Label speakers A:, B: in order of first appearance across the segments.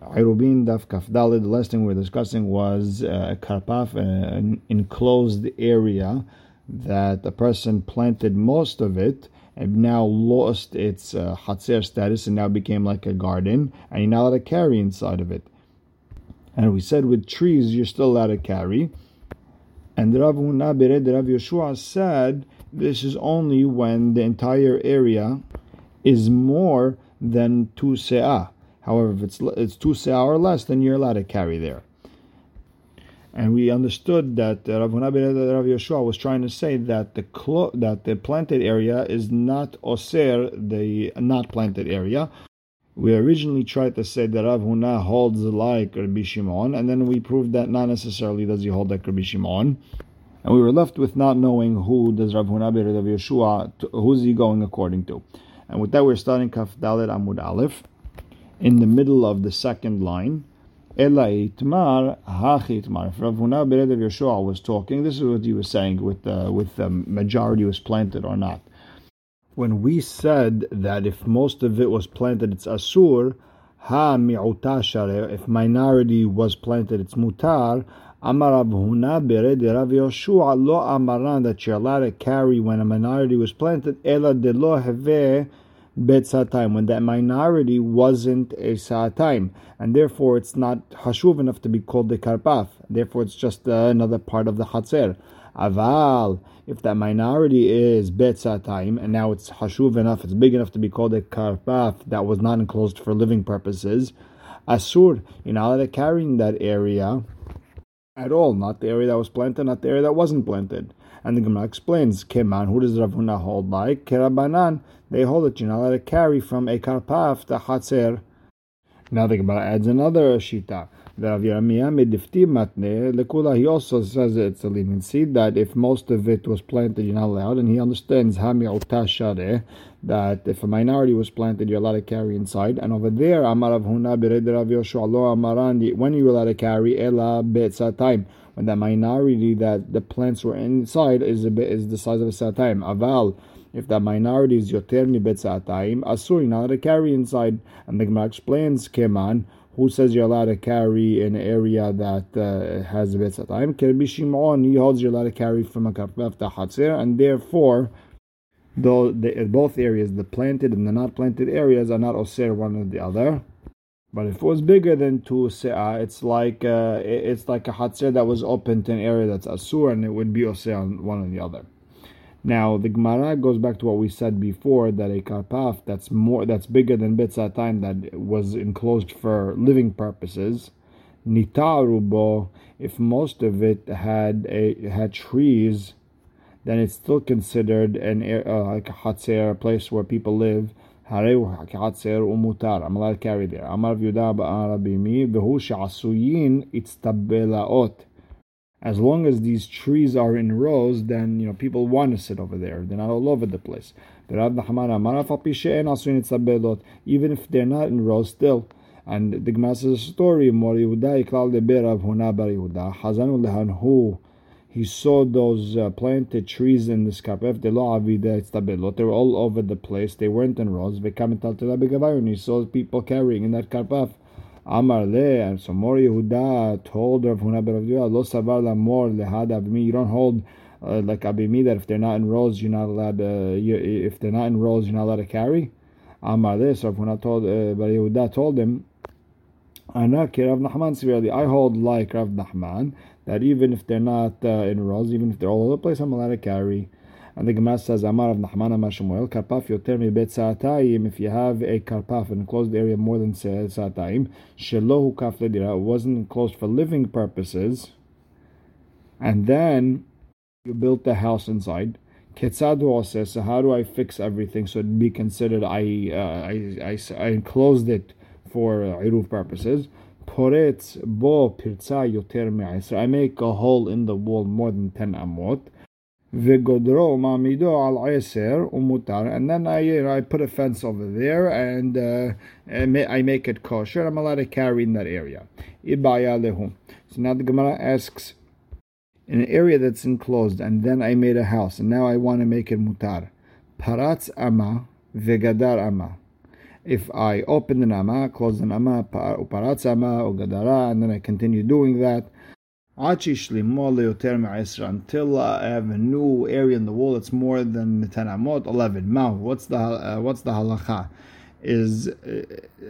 A: Eruvin Daf Kaf Dalet, the last thing we were discussing was uh, karpaf, an enclosed area that a person planted most of it and now lost its uh, status and now became like a garden, and you're not allowed to carry inside of it. And we said with trees you're still allowed to carry. And Rav Huna Bered Rav Yeshua said this is only when the entire area is more than two se'ah. However, if it's it's two se'ah or less, then you're allowed to carry there. And we understood that Rav Huna Rav Yeshua was trying to say that the clo- that the planted area is not oser the not planted area. We originally tried to say that Rav Huna holds like Rabbi Shimon, and then we proved that not necessarily does he hold like Rabbi Shimon. And we were left with not knowing who does Rav Huna Rav Yeshua, who's he going according to. And with that, we're starting Kaf Dalet Amud Aleph in the middle of the second line. Ela itmar hachitmar. If Rav Huna Bered of Yeshua was talking, this is what he was saying with uh, with the majority was planted or not. When we said that if most of it was planted, it's asur. Ha mi'uta If minority was planted, it's mutar. Amar Rav Huna Bered Rav Yeshua lo amaran that you're allowed to carry when a minority was planted. Ela de lo heve bet time when that minority wasn't a sa'atayim, and therefore it's not hashuv enough to be called the karpaf. Therefore, it's just uh, another part of the hatzer. Aval, if that minority is bet time, and now it's hashuv enough, it's big enough to be called a karpaf that was not enclosed for living purposes. Asur, you're not allowed that area at all, not the area that was planted, not the area that wasn't planted. And the Gemara explains, Keman, who does Rav Huna hold like? Kerabanan, they hold that you're not allowed to carry from a karpaf to hatzer. Now the Gemara adds another shita. He also says it's a leniency that if most of it was planted, you're not allowed, and he understands that if a minority was planted, you're allowed to carry inside. And over there, Amar Rav Huna Rav Yoshua when you allowed to carry Ela time when the minority that the plants were inside is a is the size of a satayim. Aval if that minority is yoter mi betzatayim, asur, you're not allowed to carry inside. And the Gemara explains, Keman, who says you're allowed to carry in an area that uh, has a betzatayim? Kerbi Shimon, he holds you're allowed to carry from a karpef to hatzir, and therefore, though the, both areas, the planted and the not planted areas, are not osir one or the other. But if it was bigger than two se'ah, it's like uh, it's like a hatzir that was open to an area that's asur, and it would be osir on one or the other. Now the Gemara goes back to what we said before that a karpaf that's more that's bigger than time that was enclosed for living purposes. Nitarubo, if most of it had a had trees, then it's still considered an uh, like a hatzer, a place where people live. I'm allowed to carry there. Amar as long as these trees are in rows, then you know people want to sit over there. They're not all over the place. Even if they're not in rows, still. And the Gemara says a story. He saw those uh, planted trees in this carpet, the skarpef. They were all over the place. They weren't in rows. and He saw people carrying in that karpaf. Amar le, and so Mor Yehuda told Rav Huna Rav Yehuda, lo savar la mor lehad abimi. You don't hold uh, like abimi that if they're not in rows, you're not allowed. To, you, if they're not in rows, you're not allowed to carry. Amar le, so Rav Huna told, uh, Bar Yehuda told him. I hold like Rav Nachman that even if they're not uh, in rows, even if they're all over the place, I'm allowed to carry. And the Gemara says, Amar of Nahman Amar Shemuel, Karpaf yoter mi bet sa'atayim, if you have a karpaf, an enclosed area more than sa'atayim, shelohu kaf ledira, it wasn't enclosed for living purposes, and then you built the house inside, Ketzadu says, so how do I fix everything so it'd be considered I, uh, I, I, I enclosed it for uh, iruv Poretz bo pirza yoter I make a hole in the wall more than 10 amot. Vigodro mamido al eser umutar, and then I I put a fence over there and, uh, I make it kosher. I'm allowed to carry in that area. So now the Gemara asks, in an area that's enclosed, and then I made a house, and now I want to make it mutar. Paratz ama vegadar ama. If I open the nama, close the nama, uparatz ama, or gadara, and then I continue doing that, until I have a new area in the wall that's more than the 10 amot, 11. Ma, what's the, uh, what's the halacha? Is, uh,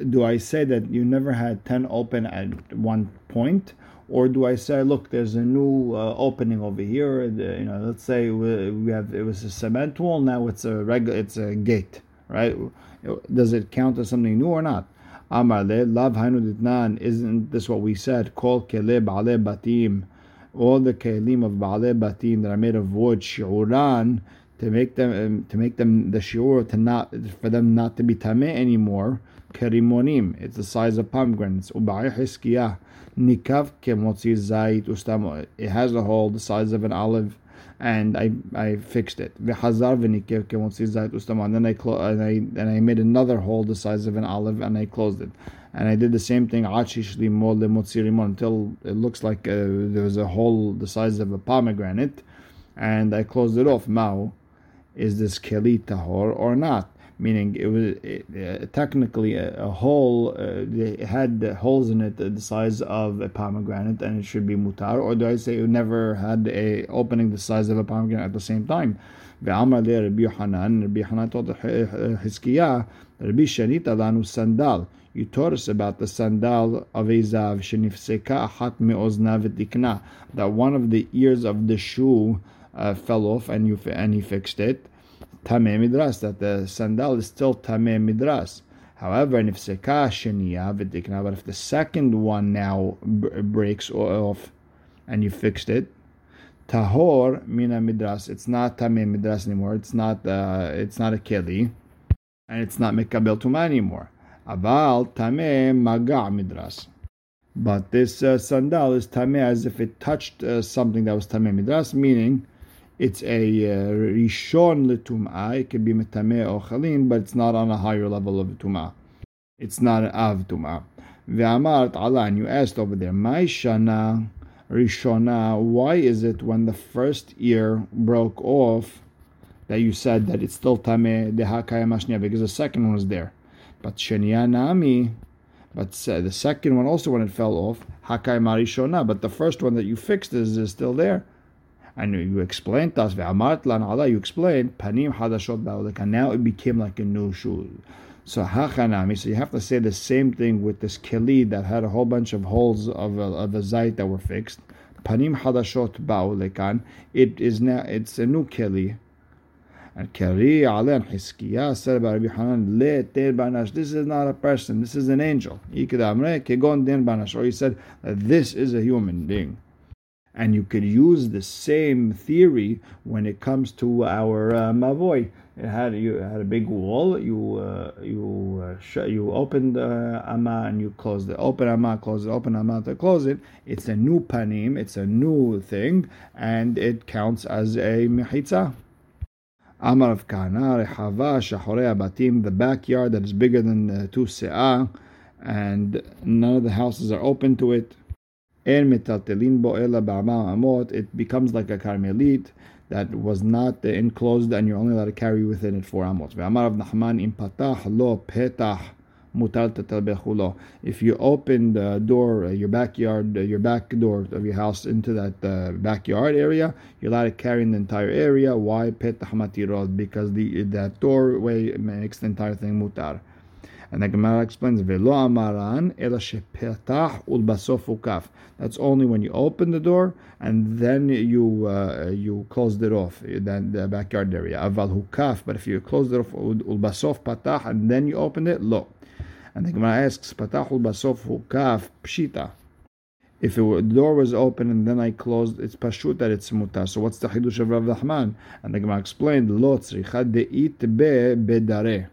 A: do I say that you never had 10 open at one point? Or do I say, look, there's a new uh, opening over here? The, you know, let's say we, we, have it was a cement wall, now it's a regular, it's a gate, right? Does it count as something new or not? Amar le lav hainu Isn't this what we said? Kol kele ba'ale batim. All the kelim of ba'ale batim that are made of wood, shi'uran, to make them um, to make them the shiur to not for them not to be tameh anymore. Kerimonim. It's the size of pomegranates. Ubai hiskiyah. Nikav kemotzi zait ustamo. It has a hole the size of an olive and I I fixed it. And then I clo- and I and I made another hole the size of an olive and I closed it. And I did the same thing until it looks like uh, there was a hole the size of a pomegranate, and I closed it off. Mao, is this keli tahor or not? meaning it was it, uh, technically a, a hole. Uh, it had holes in it the size of a pomegranate, and it should be mutar. Or do I say it never had a opening the size of a pomegranate at the same time? ועמר לרבי יוחנן, רבי יוחנן told חזקיה, רבי שנית לנו סנדל. You taught us about the sandal of Ezav, שנפסקה אחת מאוזנה ותקנה, that one of the ears of the shoe uh, fell off and you and he fixed it. Tameh Midras, that the sandal is still Tameh Midras. However, Sheniya V'dikna, but if the second one now breaks off and you fixed it, Tahor Mina Midras, it's not Tameh Midras anymore, it's not, uh, it's not a Keli, and it's not Mekabel Tuma anymore. Aval Tameh Maga Midras. But this uh, sandal is Tameh as if it touched uh, something that was Tameh Midras, meaning it's a uh, rishon letumah. It can be metameh or chalin, but it's not on a higher level of tumah. It's not an av tumah. Ve'amart alan, you asked over there, my shana rishona. Why is it when the first ear broke off that you said that it's still tameh dehakaya because the second one was there, but shenia nami. But the second one also when it fell off, hakai marishona. But the first one that you fixed is, is still there and you explained us, Allah, you explained, panim hadashot ba'oleka. Now it became like a new shoe. So hachanami, so you have to say the same thing with this keli that had a whole bunch of holes of a, of a zait that were fixed. Panim hadashot ba'olekan. It is now, it's a new keli. And Kari Alan Hiskiya said about Rabbi Hanan, Le Banash, this is not a person, this is an angel. Or he said this is a human being. And you could use the same theory when it comes to our uh. It had you had a big wall. You uh, you uh, sh- you opened uh, ama and you closed it. Open ama, close it. Open ama to close it. It's a new panim. It's a new thing, and it counts as a mechitza. Amar of Kana rehava shachorei abatim. The backyard that is bigger than two se'ah, and none of the houses are open to it it becomes like a carmelit that was not enclosed and you're only allowed to carry within it four amot. If you open the door, uh, your backyard, uh, your back door of your house into that uh, backyard area, you're allowed to carry in the entire area. Why? Because the that doorway makes the entire thing mutar. And the Gemara explains, Velo amaran ela shepetach ulbasof ukaf. That's only when you open the door and then you uh, you closed it off, then the backyard area. Aval hukaf. But if you closed it off ulbasof patach and then you opened it, lo. And the Gemara asks, patach ulbasof hukaf pshita. If it were, the door was open and then I closed, it's pashut that it's mutar. So what's the chidush of Rav Nachman? And the Gemara explained, lo tzricha deit be bedare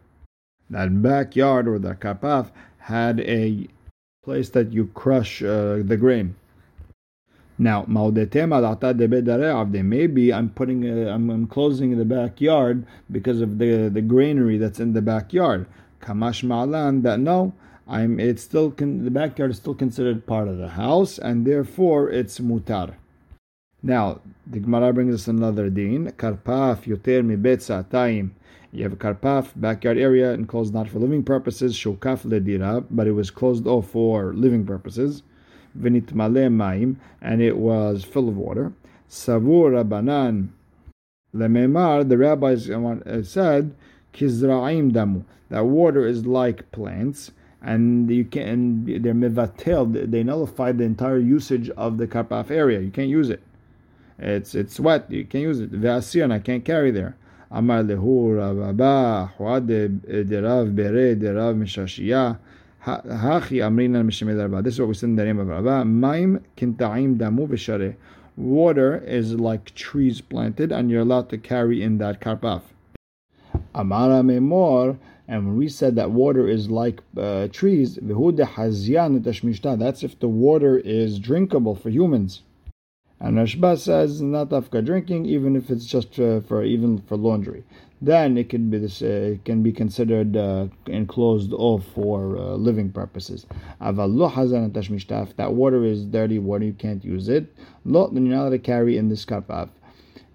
A: that backyard or the kapaf had a place that you crush uh, the grain. Now, maybe I'm putting, a, I'm, I'm closing the backyard because of the the granary that's in the backyard. Kamash ma'alan that no, I'm it's still con, the backyard is still considered part of the house and therefore it's mutar. Now, the Gemara brings us another din. Karpaf yoter mibet sa'atayim. You have a karpaf, backyard area, enclosed not for living purposes, shukaf ledira, but it was closed off for living purposes. Vinitmale maim, and it was full of water. Savur rabanan lememar, the rabbis uh, uh, said, kizra'im damu, that water is like plants and you can they're mevatel they nullify the entire usage of the karpaf area you can't use it it's it's wet. You can't use it. Ve'asiyan, I can't carry there. Amar lehu Rabba Huad derav bere derav mishashiya. Hachi amrina mishemed Rabba. This is what we said in the name of Rabba. Maim kintaim damu v'shareh. Water is like trees planted, and you're allowed to carry in that karpaf. Amara memor. And when we said that water is like uh, trees, that's if the water is drinkable for humans. And Rashba says not afka drinking, even if it's just uh, for even for laundry. Then it can be this, uh, can be considered uh, enclosed off for uh, living purposes. That water is dirty water, you can't use it. Lot then you're not allowed to carry in this karpaf.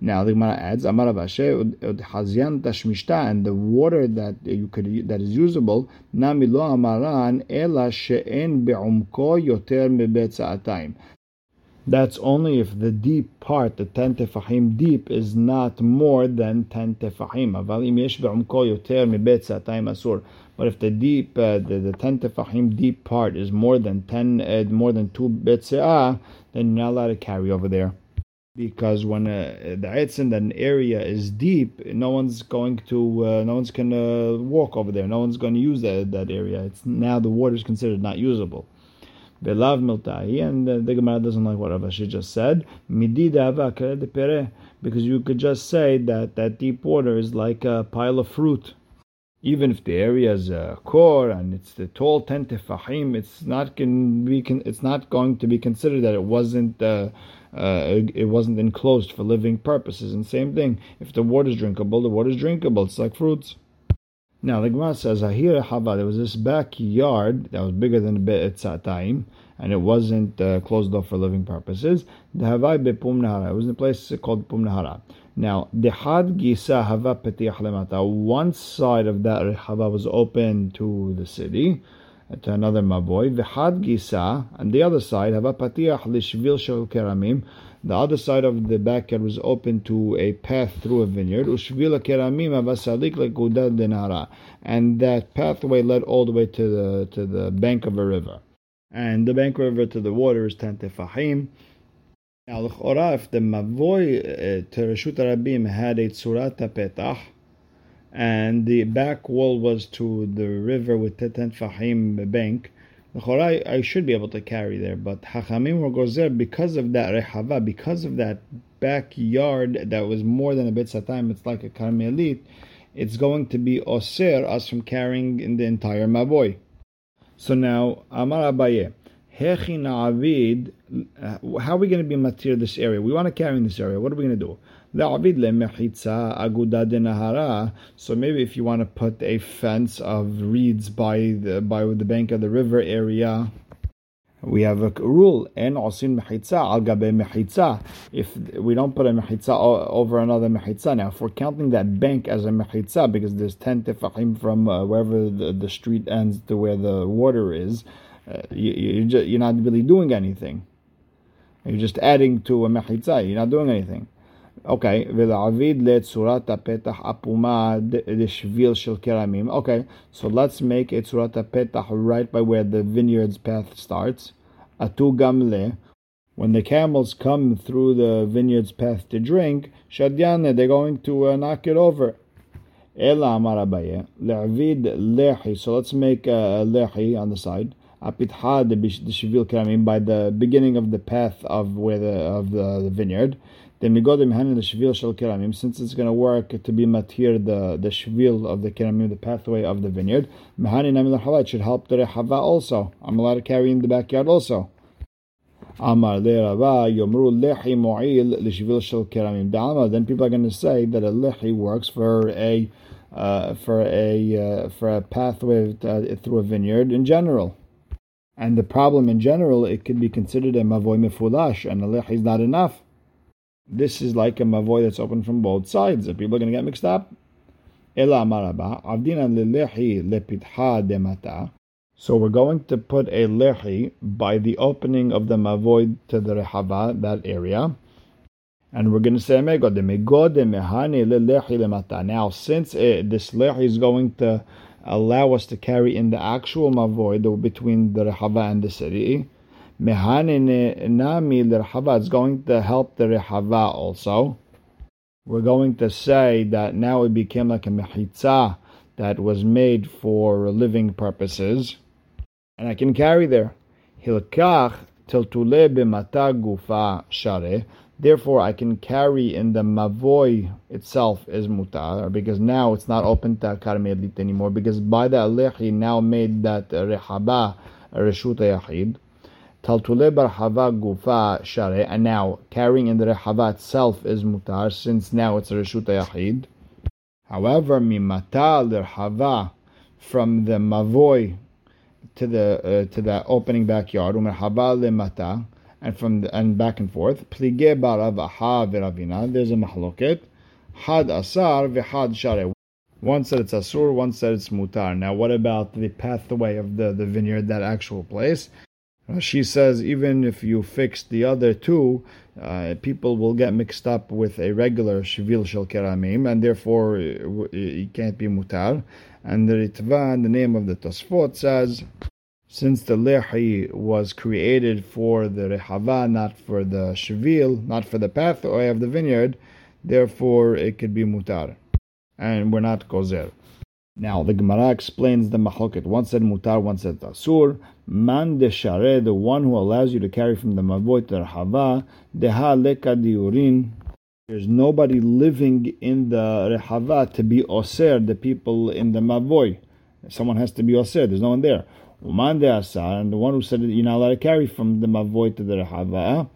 A: Now the Gemara adds, Amar Hazyan Tashmishta, and the water that you could that is usable, Nami lo amaran ela she'en be'umko yoter mebet sa'atayim. That's only if the deep part, the 10 tefahim deep, is not more than 10 tefahim. But if the deep, uh, the, the 10 tefahim deep part is more than 10, uh, more than 2 betzeah, then you're not allowed to carry over there. Because when uh, the etzin, that an area is deep, no one's going to, uh, no one's going to walk over there. No one's going to use that, that area. It's now the water is considered not usable. Velav miltahi, and the, the Gemara doesn't like what Rav Ashi just said. because you could just say that that deep water is like a pile of fruit. Even if the area is a core and it's the tall ten tefahim, it's not can be it's not going to be considered that it wasn't uh, uh, it wasn't enclosed for living purposes. And same thing, if the water is drinkable, the water is drinkable. It's like fruits. Now the Gemara says, "Ahira Hava." There was this backyard that was bigger than the Be'et Satayim, and it wasn't uh, closed off for living purposes. The Havai Bepum Nahara. It was in a place called Pum Nahara. Now the Had Gisa Hava Petiach Lemata. One side of that Hava was open to the city, to another Maboy. The Had Gisa, and the other side Hava Patiach Lishvil Shel Keramim. The other side of the backyard was open to a path through a vineyard. And that pathway led all the way to the to the bank of a river. And the bank river to the water is ten tefahim. Now, if the mavoy uh, to Reshut Rabim had a tzurat petach, and the back wall was to the river with ten tefahim bank, I, I should be able to carry there, but Hachamim or Gozer, because of that Rehava, because of that backyard that was more than a bit time, it's like a Karmelit, it's going to be Oser us from carrying in the entire Maboy. So now, Amar Abaye, Uh, how are we going to be matir this area? We want to carry in this area. What are we going to do? So maybe if you want to put a fence of reeds by the by the bank of the river area, we have a rule and osin mechitza al gabe mechitza. If we don't put a mechitza over another mechitza, now if we're counting that bank as a mechitza because there's ten tefachim from uh, wherever the, the street ends to where the water is, uh, you, you're, just, you're not really doing anything. You're just adding to a mechitza. You're not doing anything. Okay, ולהעביד לצורת הפתח עפומה לשביל של כרמים. Okay, so let's make a צורת הפתח right by where the vineyard's path starts. עטו גם ל... When the camels come through the vineyard's path to drink, שדיאנה, they're going to uh, knock it over. אלא אמר אביי, להעביד לחי, so let's make a לחי on the side. apitha by the beginning of the path of where the of the, the vineyard. Then we go to the Shvil Shel Keramim, since it's going to work to be matir the, the Shvil of the Keramim, the pathway of the vineyard. Mehani Amil Halat should help the Rehava also. I'm allowed to carry in the backyard also. Amar le Yomru Lehi Mo'il l'shvil Shel Keramim Da'ama. Then people are going to say that a Lehi works for a uh, for a uh, for a pathway uh, through a vineyard in general. And the problem in general, it could be considered a mavoy mefulash, and a lehi is not enough. This is like a mavoy that's open from both sides. Are people are going to get mixed up? Ela maraba avdina lelehi lepitha demata. So we're going to put a lehi by the opening of the mavoid to the rehava, that area. And we're going to say megod, megod mehane lehi lemata. Now, since it, this lehi is going to allow us to carry in the actual mavoid between the rehava and the city, mehane nami lerehava, it's going to help the rehava also we're going to say that now it became like a mechitza that was made for living purposes, and I can carry there. Hilkach tiltule b'mata gufa share. Therefore, I can carry in the mavoy itself is mutar, because now it's not open to karmelit anymore, because by the alechi now made that rehaba reshut yachid. Taltule barhava gufa share, and now carrying in the rehava itself is mutar, since now it's reshut yachid. However, mimata lirhava from the mavoy to the uh, to the opening backyard, umerhava lemata, and from the, and back and forth. Plige barav. There's a mahloket. Had asar v'had share. One said it's asur, one said it's mutar. Now, what about the pathway of the, the vineyard, that actual place? She says even if you fix the other two, uh, people will get mixed up with a regular shivil shel keramim, and therefore uh, it can't be mutar. And the Ritva, the name of the Tosfot, says since the lehi was created for the rehava, not for the shivil, not for the pathway of the vineyard, therefore it could be mutar, and we're not kozer. Now the Gemara explains the machoket. One said mutar, one said asur. Man de share, the one who allows you to carry from the mavoi to rehava, deha leka diurin. There's nobody living in the rehava to be oser, the people in the mavoi. Someone has to be oser. There's no one there. And the one who said that you're not allowed to carry from the mavoi to the rehava.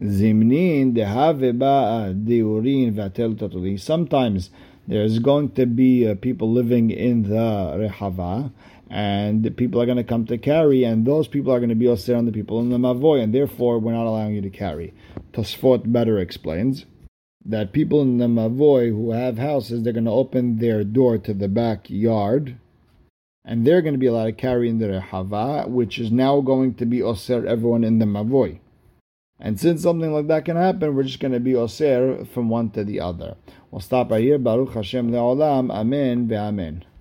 A: Zimnin dehave ba diurin Sometimes there's going to be uh, people living in the Rehava, and people are going to come to carry, and those people are going to be also on the people in the Mavoy, and therefore we're not allowing you to carry. Tosfot better explains that people in the Mavoy who have houses, they're going to open their door to the backyard, and they're going to be allowed to carry in the Rehava, which is now going to be Oser everyone in the mavoi. And since something like that can happen, we're just going to be Oser from one to the other. We'll stop right here. Baruch Hashem le'olam. Amen ve'amen.